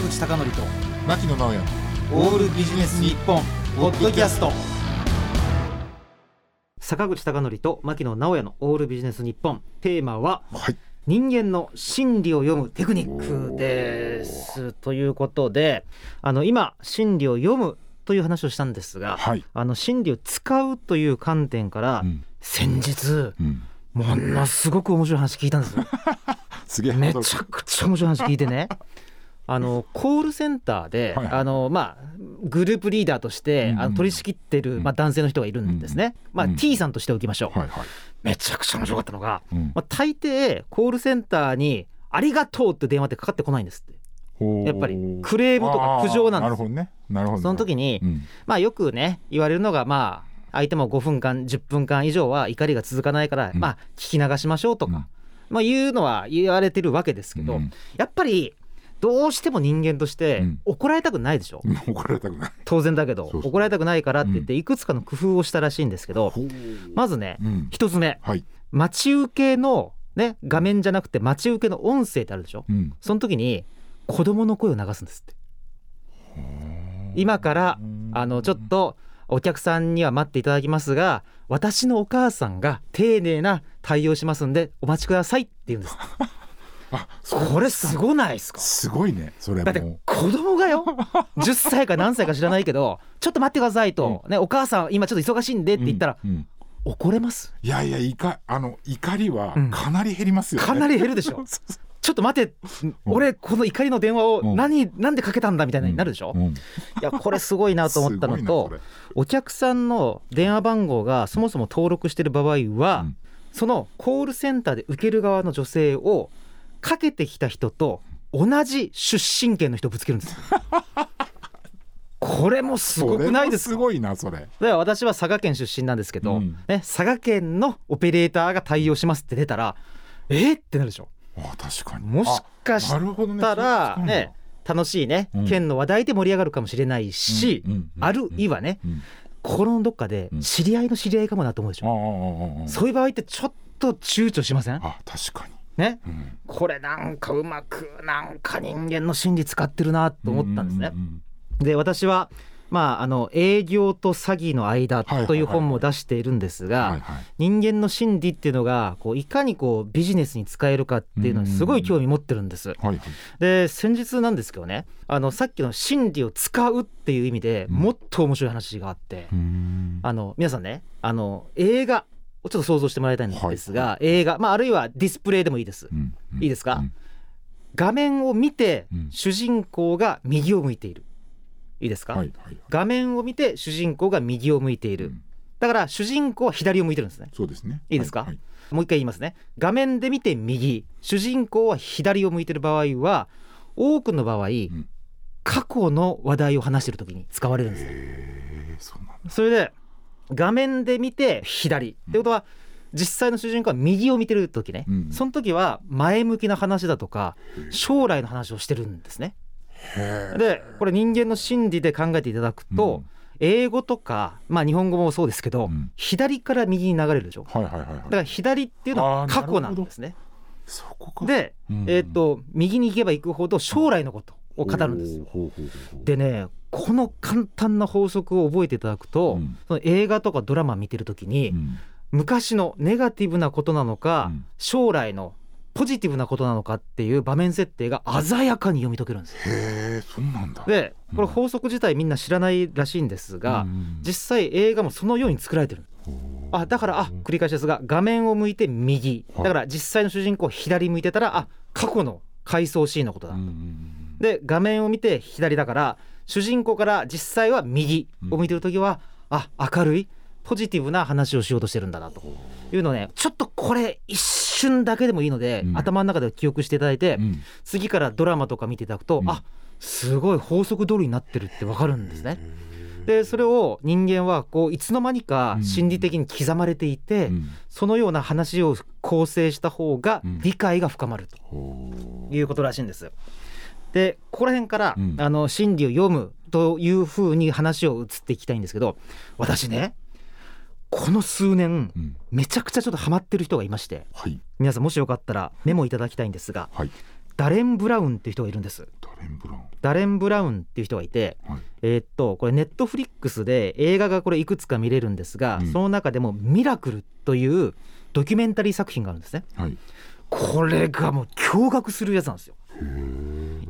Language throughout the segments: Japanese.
坂口孝則と牧野直哉。オールビジネス日本ポッドキャスト。坂口孝則と牧野直哉のオールビジネス日本。テーマははい。人間の心理を読むテクニックです。ということであの今心理を読むという話をしたんですが、はい。あの心理を使うという観点から、うん。先日うん。ものすごく面白い話聞いたんですよ。すげえ。めちゃくちゃ面白い話聞いてねあのコールセンターで、はいあのまあ、グループリーダーとして、うん。うんあの取り仕切ってる、うん。まあ、男性の人がいるんですね、まあ、うん。T さんとしておきましょう、はいはい。めちゃくちゃ面白かったのが、うん。まあ、大抵コールセンターに「ありがとう」って電話ってかかってこないんですって。やっぱりクレームとか苦情なんです。なるほどね。なるほどその時に、うん。まあよくね言われるのがまあ相手も5分間10分間以上は怒りが続かないから、うん。まあ聞き流しましょうとか、まあいうのは言われてるわけですけど、うん。やっぱりどうしても人間としてうん。怒られたくないでしょ、う ん怒られたくない。当然だけど怒られたくないからって言っていくつかの工夫をしたらしいんですけど、ほう。まずねうん。一つ目はい。待ち受けのね画面じゃなくて待ち受けの音声ってあるでしょ？うん。その時に子供の声を流すんですって。今からあのちょっとお客さんには待っていただきますが私のお母さんが丁寧な対応しますんでお待ちくださいって言うんです これすごないですか？すごいねそれだっても子供がよ 10歳か何歳か知らないけどちょっと待ってくださいと、ね、お母さん今ちょっと忙しいんでって言ったら、うんうん。怒れます？いやいやいかあの怒りはうん。かなり減りますよね。かなり減るでしょ。ちょっと待って俺この怒りの電話をうん。何なんでかけたんだみたいになるでしょ、うん。いやこれすごいなと思ったのとお客さんの電話番号がそもそも登録している場合は、うん。そのコールセンターで受ける側の女性をかけてきた人と同じ出身県の人をぶつけるんです これもすごくないですか？すごいなそれ。だから私は佐賀県出身なんですけど、うん。ね、佐賀県のオペレーターが対応しますって出たらえー、ってなるでしょ。あ確かに。もしかしたらそうね楽しいね、うん。県の話題で盛り上がるかもしれないし、うんうんうんあるいはね、うん。心のどっかでうん。知り合いの知り合いかもなと思うでしょ、ああああ。そういう場合ってちょっと躊躇しません？あ確かにね。うん。これなんかうまくなんか人間の心理使ってるなと思ったんですね。う。んで私はまああの営業と詐欺の間という本も出しているんですがはい人間の心理っていうのがこういかにこうビジネスに使えるかっていうのにすごい興味持ってるんです。で先日なんですけどねあのさっきの心理を使うっていう意味でうん。もっと面白い話があって、うん。あの皆さんねあの映画をちょっと想像してもらいたいんですが、映画、まあ、あるいはディスプレイでもいいです。うん。うん。いいですか？うん。画面を見てうん。主人公が右を向いている。いいですか、はい。はい。画面を見て主人公が右を向いている、うん。だから主人公は左を向いてるんですね。そうですね。いいですか？はい。もう一回言いますね。画面で見て右主人公は左を向いてる場合は多くの場合、ん。過去の話題を話してる時に使われるんですへえそうなんだ。それで画面で見て左。ってことは実際の主人公は右を見てる時ね、うん。その時は前向きな話だとか将来の話をしてるんですね。でこれ人間の心理で考えていただくと、うん。英語とかまあ日本語もそうですけど、うん。左から右に流れるでしょ。はいはいはいはい。だから左っていうのは過去なんですね。そこか。で、うん。えーっと右に行けば行くほど将来のことを語るんですよ。でねこの簡単な法則を覚えていただくと、うん。その映画とかドラマ見てる時に、うん。昔のネガティブなことなのか、うん。将来のポジティブなことなのかっていう場面設定が鮮やかに読み解けるんですよ。へえそうなんだ。でこれ法則自体みんな知らないらしいんですが、うん実際映画もそのように作られてる。あだからあ繰り返しですが画面を向いて右。だから実際の主人公左向いてたらあ過去の回想シーンのことだ、で画面を見て左だから主人公から実際は右を向いてる時は、あ明るいポジティブな話をしようとしてるんだなと。いうのをねちょっとこれ一瞬だけでもいいので、うん。頭の中で記憶していただいて、うん。次からドラマとか見ていただくと、うん。あすごい法則通りになってるってわかるんですね。でそれを人間はこういつの間にか心理的に刻まれていて、うん。そのような話を構成した方がうん。理解が深まるほということらしいんです。でここら辺から、うん。あの心理を読むというふうに話を移っていきたいんですけど私ねこの数年ううん。めちゃくちゃちょっとハマってる人がいましてはい。皆さんもしよかったらメモいただきたいんですがはい。ダレン・ブラウンっていう人がいるんです。ダレン・ブラウン。ダレン・ブラウンっていう人がいて、はい。えーっとこれネットフリックスで映画がこれいくつか見れるんですが、うん。その中でも「ミラクル」というドキュメンタリー作品があるんですね。はい。これがもう驚愕するやつなんですよ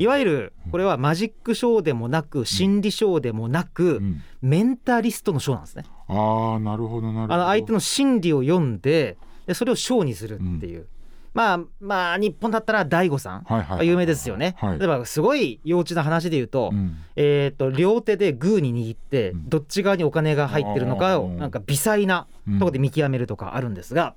いわゆるこれはマジックショーでもなく心理ショーでもなく、うん。メンタリストのショーなんですね。ああなるほどなるほど。あの相手の心理を読んででそれをショーにするっていう、まあまあ日本だったら大悟さん。はいはいはい有名ですよね、はい。例えばすごい幼稚な話で言うと,、うん。えー、と両手でグーに握ってうん。どっち側にお金が入ってるのかをうんなんか微細なところで見極めるとかあるんですが、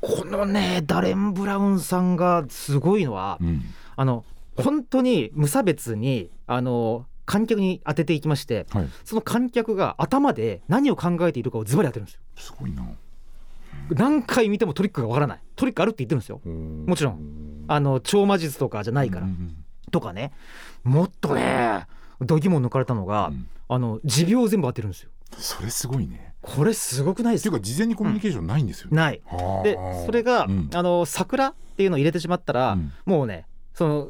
このねダレン・ブラウンさんがすごいのは、うん。あの本当に無差別にあの観客に当てていきましてはい。その観客が頭で何を考えているかをズバリ当てるんですよ。すごいな。何回見てもトリックがわからない。トリックあるって言ってるんですよ。ももちろん。あの超魔術とかじゃないから、とかね。もっとね度肝抜かれたのが、あの持病を全部当てるんですよ。それすごいね。これすごくないですか？っていうか事前にコミュニケーションないんですよね。ない。はあ。でそれが、うん。あの桜っていうのを入れてしまったら、うん。もうねその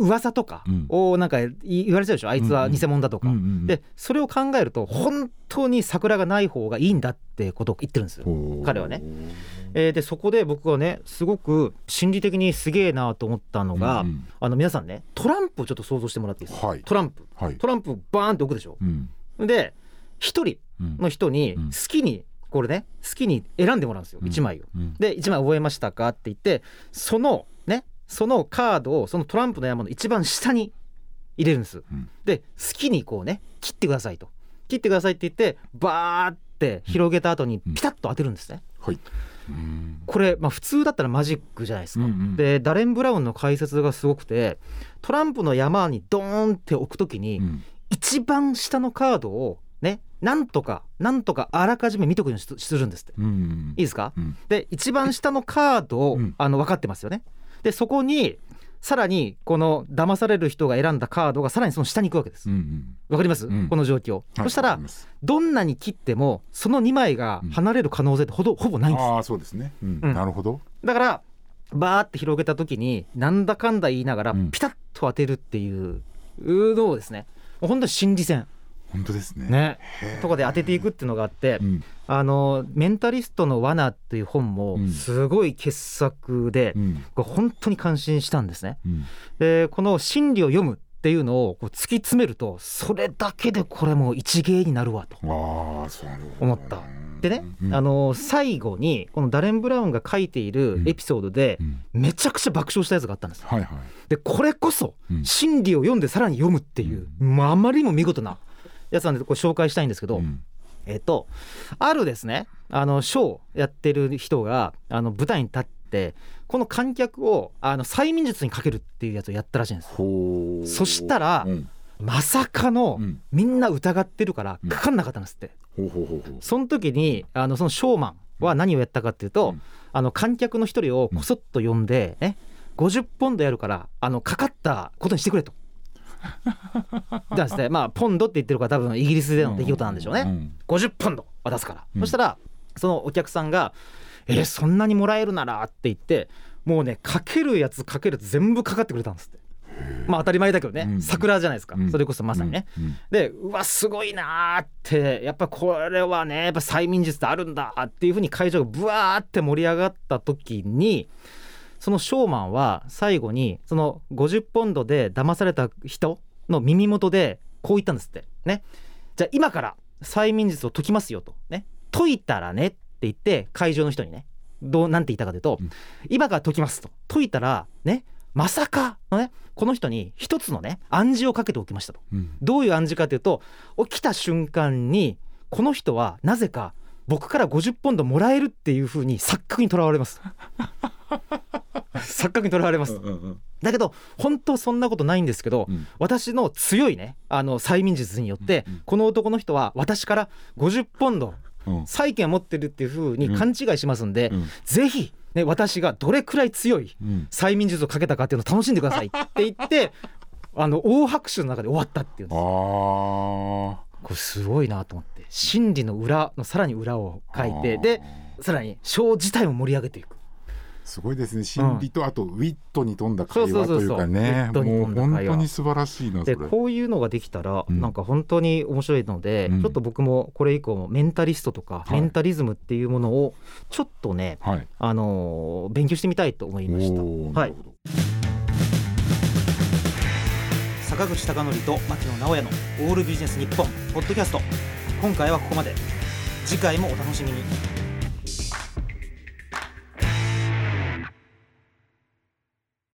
噂とかうん。をなんか言言われちゃうでしょ？あいつは偽物だとか、うんうんうんでそれを考えると本当に桜がない方がいいんだってことを言ってるんですよ。彼はね。えーでそこで僕はねすごく心理的にすげえなと思ったのが、うんうん。あの皆さんねトランプをちょっと想像してもらっていいですか、はい。トランプ。はい。トランプバーンって置くでしょ？うん。で一人うん。の人にうん。好きにこれね好きに選んでもらうんですよ。うん。1枚を。うん。で1枚覚えましたか？って言ってそのねそのカードをそのトランプの山の一番下に入れるんです。うんで好きにこうね切ってくださいと切ってくださいって言ってバーって広げた後にピタッと当てるんですね。はいうんこれ、まあ、普通だったらマジックじゃないですか。うんうんでダレン・ブラウンの解説がすごくてトランプの山にドーンって置くときに、うん一番下のカードをねなんとかなんとかあらかじめ見とくようにしするんですって。うんいいですか？うんで一番下のカードを、うんあの分かってますよね。でそこにさらにこの騙される人が選んだカードがさらにその下に行くわけです。うんうん。わかります、うん。この状況、はいそしたらどんなに切ってもその2枚が離れる可能性ってほどほぼないんです。ああそうですね。うん。うん。なるほど。だからバーって広げた時になんだかんだ言いながらうん。ピタッと当てるっていうのをですねもう本当に心理戦本当ですね。ね。とかで当てていくっていうのがあって、うん。あの「メンタリストの罠」っていう本もうん。すごい傑作で、うん。本当に感心したんですね。うん。でこの心理を読むっていうのをこう突き詰めるとそれだけでこれもう一芸になるわと。思った。でね、うん。あの最後にこのダレン・ブラウンが書いているエピソードでうん。めちゃくちゃ爆笑したやつがあったんですよ。はいはい。でこれこそうん。心理を読んでさらに読むっていう、まあ、あまりにも見事なやつなんでこれ紹介したいんですけど、うん。えっとあるですねあのショーやってる人があの舞台に立ってこの観客をあの催眠術にかけるっていうやつをやったらしいんです。そしたらうん。まさかの、うん。みんな疑ってるからかかんなかったんですって、その時にあのそのショーマンは何をやったかっていうと、うん。あの観客の一人をこそっと呼んで、ね、50ポンドやるからあのかかったことにしてくれと。じゃあですねまあポンドって言ってるから多分イギリスでの出来事なんでしょうね。ん50ポンド渡すから、うん。そしたらそのお客さんが「えーそんなにもらえるなら」って言ってもうねかけるやつかけるやつ全部かかってくれたんですって。まあ当たり前だけどね、うん。桜じゃないですか、うん。それこそまさにね、うん。でうわすごいなーってやっぱこれはねやっぱ催眠術ってあるんだっていうふうに会場がブワーって盛り上がった時にそのショーマンは最後にその50ポンドで騙された人の耳元でこう言ったんですって。ね。じゃあ今から催眠術を解きますよと。ね。解いたらねって言って会場の人にね。どうなんて言ったかというと、うん。今から解きますと。解いたらねまさかのねこの人に一つのね暗示をかけておきましたと。うん。どういう暗示かというと起きた瞬間にこの人はなぜか僕から50ポンドもらえるっていう風に錯覚にとらわれます錯覚にとらわれます。うんうんだけど本当そんなことないんですけど、うん。私の強いねあの催眠術によって、うんうんこの男の人は私から50ポンドうん。債権を持ってるっていう風に勘違いしますんで、うん。ぜひ、ね、私がどれくらい強いうん。催眠術をかけたかっていうのを楽しんでくださいって言ってあの大拍手の中で終わったっていうんですこれすごいなと思って心理の裏のさらに裏を書いてでさらにショー自体を盛り上げていくすごいですね。心理とあとウィットに富んだ会そうそうそうそう。話というかね。もう本当に素晴らしいなそでれこういうのができたら、うん。なんか本当に面白いので、うん。ちょっと僕もこれ以降もメンタリストとか、はい。メンタリズムっていうものをちょっとね、はい。あのー勉強してみたいと思いました。はない坂口孝則と牧野直哉のオールビジネス日本ポッドキャスト。今回はここまで。次回もお楽しみに